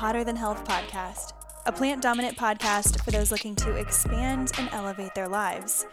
Hotter Than Health podcast, a plant dominant podcast for those looking to expand and elevate their lives.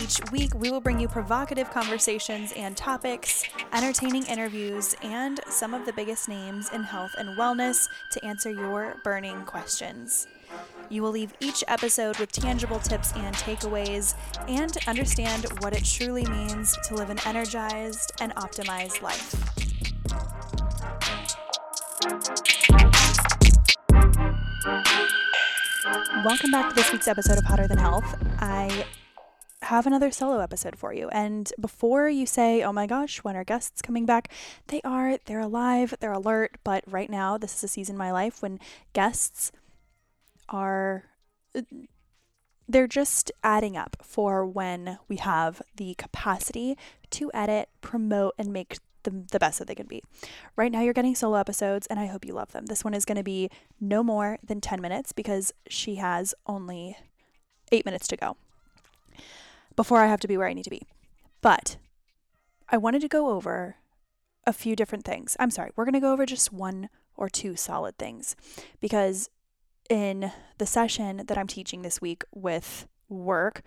Each week, we will bring you provocative conversations and topics, entertaining interviews, and some of the biggest names in health and wellness to answer your burning questions. You will leave each episode with tangible tips and takeaways and understand what it truly means to live an energized and optimized life. Welcome back to this week's episode of Hotter Than Health. I have another solo episode for you. And before you say, oh my gosh, when are guests coming back? They are, they're alive, they're alert. But right now, this is a season in my life when guests are they're just adding up for when we have the capacity to edit, promote, and make the, the best that they can be. Right now, you're getting solo episodes, and I hope you love them. This one is going to be no more than 10 minutes because she has only eight minutes to go before I have to be where I need to be. But I wanted to go over a few different things. I'm sorry, we're going to go over just one or two solid things because in the session that I'm teaching this week with work,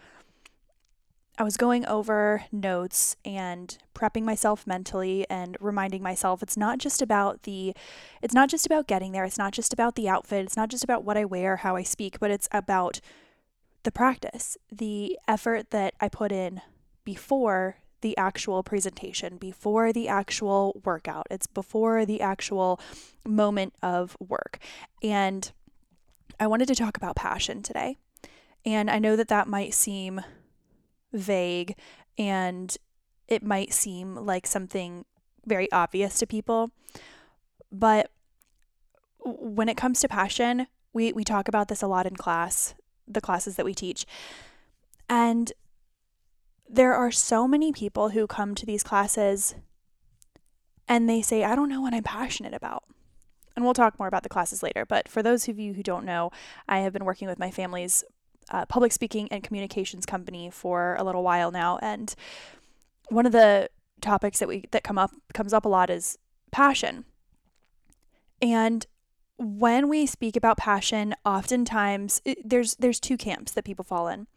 I was going over notes and prepping myself mentally and reminding myself it's not just about the it's not just about getting there, it's not just about the outfit, it's not just about what I wear, how I speak, but it's about the practice, the effort that I put in before the actual presentation, before the actual workout. It's before the actual moment of work. And I wanted to talk about passion today. And I know that that might seem vague and it might seem like something very obvious to people. But when it comes to passion, we, we talk about this a lot in class, the classes that we teach. And there are so many people who come to these classes and they say, I don't know what I'm passionate about and we'll talk more about the classes later. But for those of you who don't know, I have been working with my family's uh, public speaking and communications company for a little while now, and one of the topics that we that come up comes up a lot is passion. And when we speak about passion, oftentimes it, there's there's two camps that people fall in.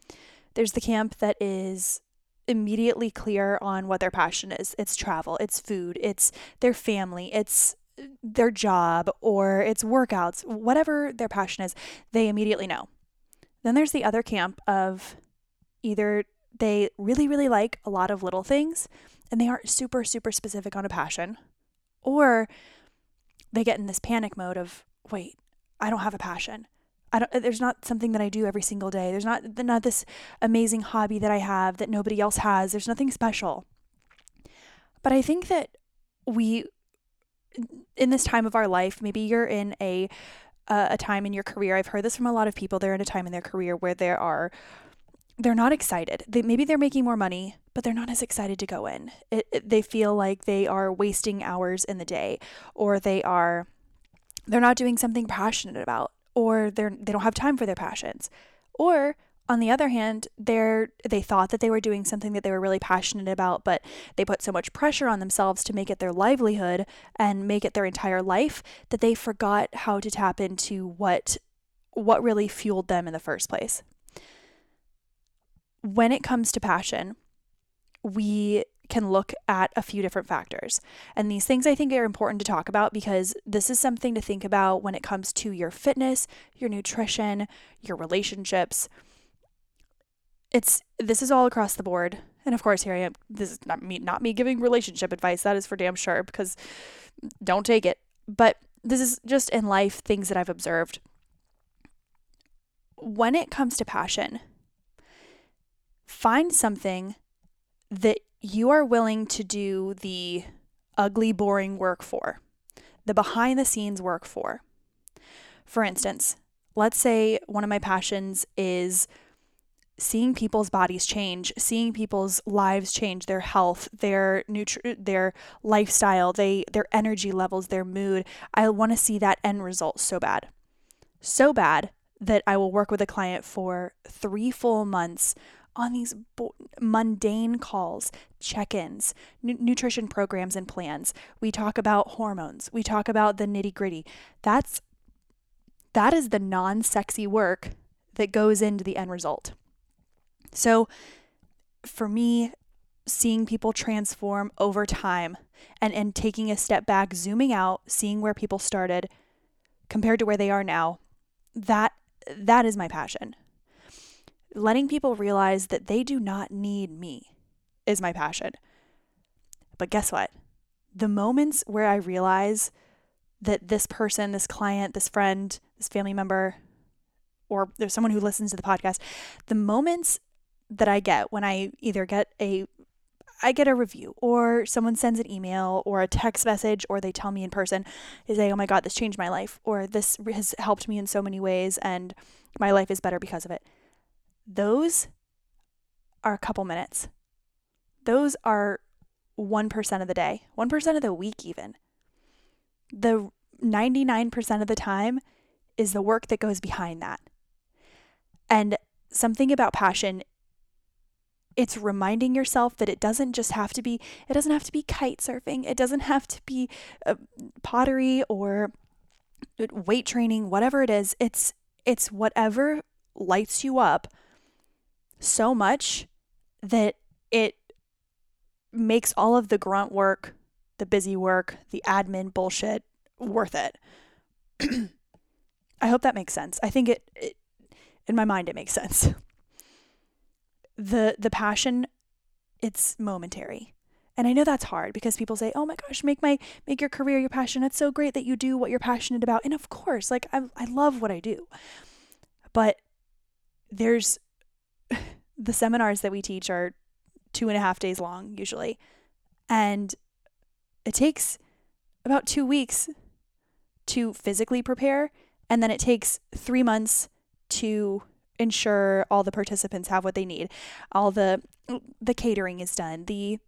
There's the camp that is immediately clear on what their passion is. It's travel, it's food, it's their family, it's their job or it's workouts, whatever their passion is, they immediately know. Then there's the other camp of either they really, really like a lot of little things and they aren't super, super specific on a passion, or they get in this panic mode of, wait, I don't have a passion. I don't, there's not something that I do every single day. There's not, not this amazing hobby that I have that nobody else has. There's nothing special. But I think that we in this time of our life, maybe you're in a uh, a time in your career. I've heard this from a lot of people. They're in a time in their career where there are they're not excited. They maybe they're making more money, but they're not as excited to go in. It, it, they feel like they are wasting hours in the day, or they are they're not doing something passionate about, or they're they don't have time for their passions, or on the other hand, they're they thought that they were doing something that they were really passionate about, but they put so much pressure on themselves to make it their livelihood and make it their entire life that they forgot how to tap into what what really fueled them in the first place. When it comes to passion, we can look at a few different factors. And these things I think are important to talk about because this is something to think about when it comes to your fitness, your nutrition, your relationships it's this is all across the board. And of course, here I am. This is not me not me giving relationship advice. That is for damn sure because don't take it. But this is just in life things that I've observed. When it comes to passion, find something that you are willing to do the ugly, boring work for, the behind the scenes work for. For instance, let's say one of my passions is seeing people's bodies change, seeing people's lives change, their health, their nutri- their lifestyle, they their energy levels, their mood. I want to see that end result so bad. So bad that I will work with a client for 3 full months on these bo- mundane calls, check-ins, n- nutrition programs and plans. We talk about hormones. We talk about the nitty-gritty. That's That is the non sexy work that goes into the end result. So, for me, seeing people transform over time and, and taking a step back, zooming out, seeing where people started compared to where they are now, that that is my passion. Letting people realize that they do not need me is my passion. But guess what? The moments where I realize that this person, this client, this friend, this family member, or there's someone who listens to the podcast, the moments that I get when I either get a I get a review or someone sends an email or a text message or they tell me in person, they say, Oh my God, this changed my life, or this has helped me in so many ways and my life is better because of it. Those are a couple minutes. Those are 1% of the day, 1% of the week, even. The 99% of the time is the work that goes behind that. And something about passion it's reminding yourself that it doesn't just have to be it doesn't have to be kite surfing it doesn't have to be uh, pottery or weight training whatever it is it's it's whatever lights you up so much that it makes all of the grunt work, the busy work, the admin bullshit worth it. I hope that makes sense. I think it, it in my mind it makes sense. The the passion it's momentary. And I know that's hard because people say, "Oh my gosh, make my make your career your passion. It's so great that you do what you're passionate about." And of course, like I I love what I do. But there's the seminars that we teach are two and a half days long usually. And it takes about two weeks to physically prepare. And then it takes three months to ensure all the participants have what they need. All the the catering is done, the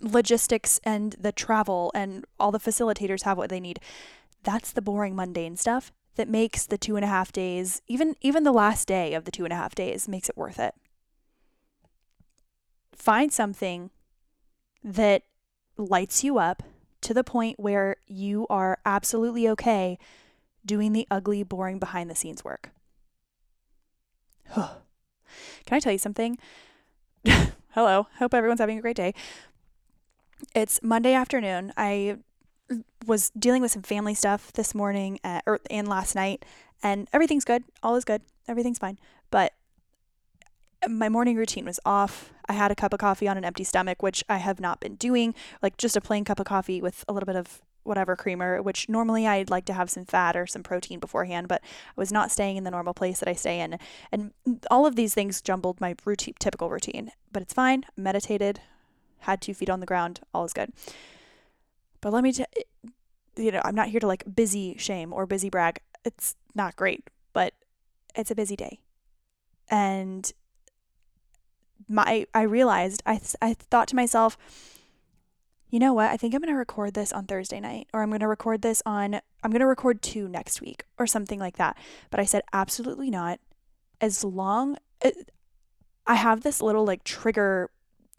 logistics and the travel and all the facilitators have what they need. That's the boring mundane stuff that makes the two and a half days, even even the last day of the two and a half days, makes it worth it find something that lights you up to the point where you are absolutely okay doing the ugly, boring behind the scenes work. Can I tell you something? Hello. Hope everyone's having a great day. It's Monday afternoon. I was dealing with some family stuff this morning at, or, and last night, and everything's good. All is good. Everything's fine. But my morning routine was off. I had a cup of coffee on an empty stomach, which I have not been doing, like just a plain cup of coffee with a little bit of whatever creamer, which normally I'd like to have some fat or some protein beforehand, but I was not staying in the normal place that I stay in. And all of these things jumbled my routine, typical routine, but it's fine. Meditated, had two feet on the ground, all is good. But let me tell you know, I'm not here to like busy shame or busy brag. It's not great, but it's a busy day. And my I realized I I thought to myself, you know what? I think I'm going to record this on Thursday night or I'm going to record this on I'm going to record two next week or something like that. But I said absolutely not. As long uh, I have this little like trigger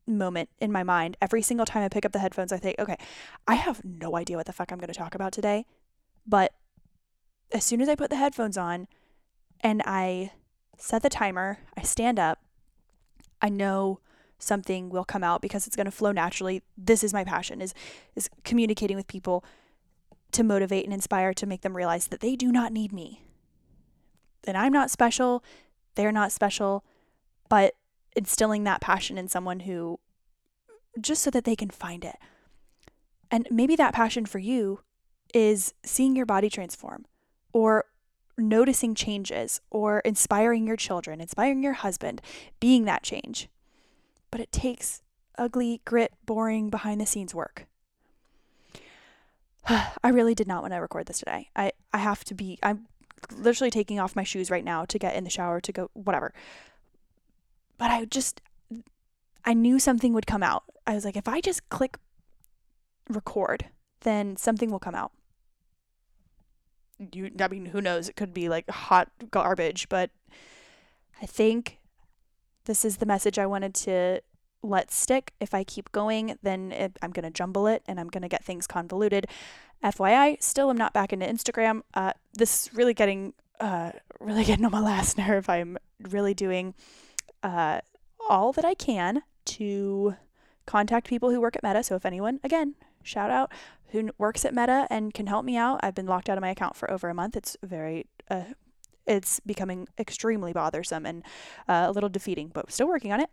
moment in my mind every single time I pick up the headphones I think, okay, I have no idea what the fuck I'm going to talk about today, but as soon as I put the headphones on and I set the timer, I stand up, I know something will come out because it's going to flow naturally. This is my passion is is communicating with people to motivate and inspire to make them realize that they do not need me. And I'm not special, they're not special, but instilling that passion in someone who just so that they can find it. And maybe that passion for you is seeing your body transform or noticing changes or inspiring your children, inspiring your husband, being that change. But it takes ugly, grit, boring, behind the scenes work. I really did not want to record this today. I, I have to be, I'm literally taking off my shoes right now to get in the shower to go, whatever. But I just, I knew something would come out. I was like, if I just click record, then something will come out you I mean who knows it could be like hot garbage but I think this is the message I wanted to let stick if I keep going then it, I'm going to jumble it and I'm going to get things convoluted FYI still I'm not back into Instagram uh, this is really getting uh, really getting on my last nerve. I'm really doing uh, all that I can to contact people who work at Meta. So if anyone, again, shout out, who works at Meta and can help me out, I've been locked out of my account for over a month. It's very, uh, it's becoming extremely bothersome and uh, a little defeating, but still working on it.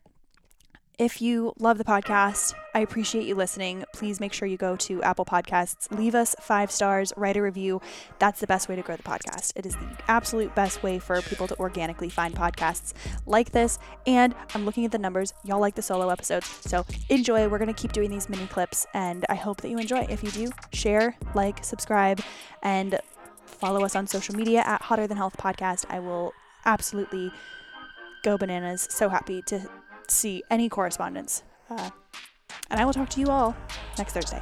If you love the podcast, I appreciate you listening. Please make sure you go to Apple Podcasts, leave us five stars, write a review. That's the best way to grow the podcast. It is the absolute best way for people to organically find podcasts like this. And I'm looking at the numbers. Y'all like the solo episodes. So enjoy. We're going to keep doing these mini clips, and I hope that you enjoy. If you do, share, like, subscribe, and follow us on social media at Hotter Than Health Podcast. I will absolutely go bananas. So happy to see any correspondence. Uh, and I will talk to you all next Thursday.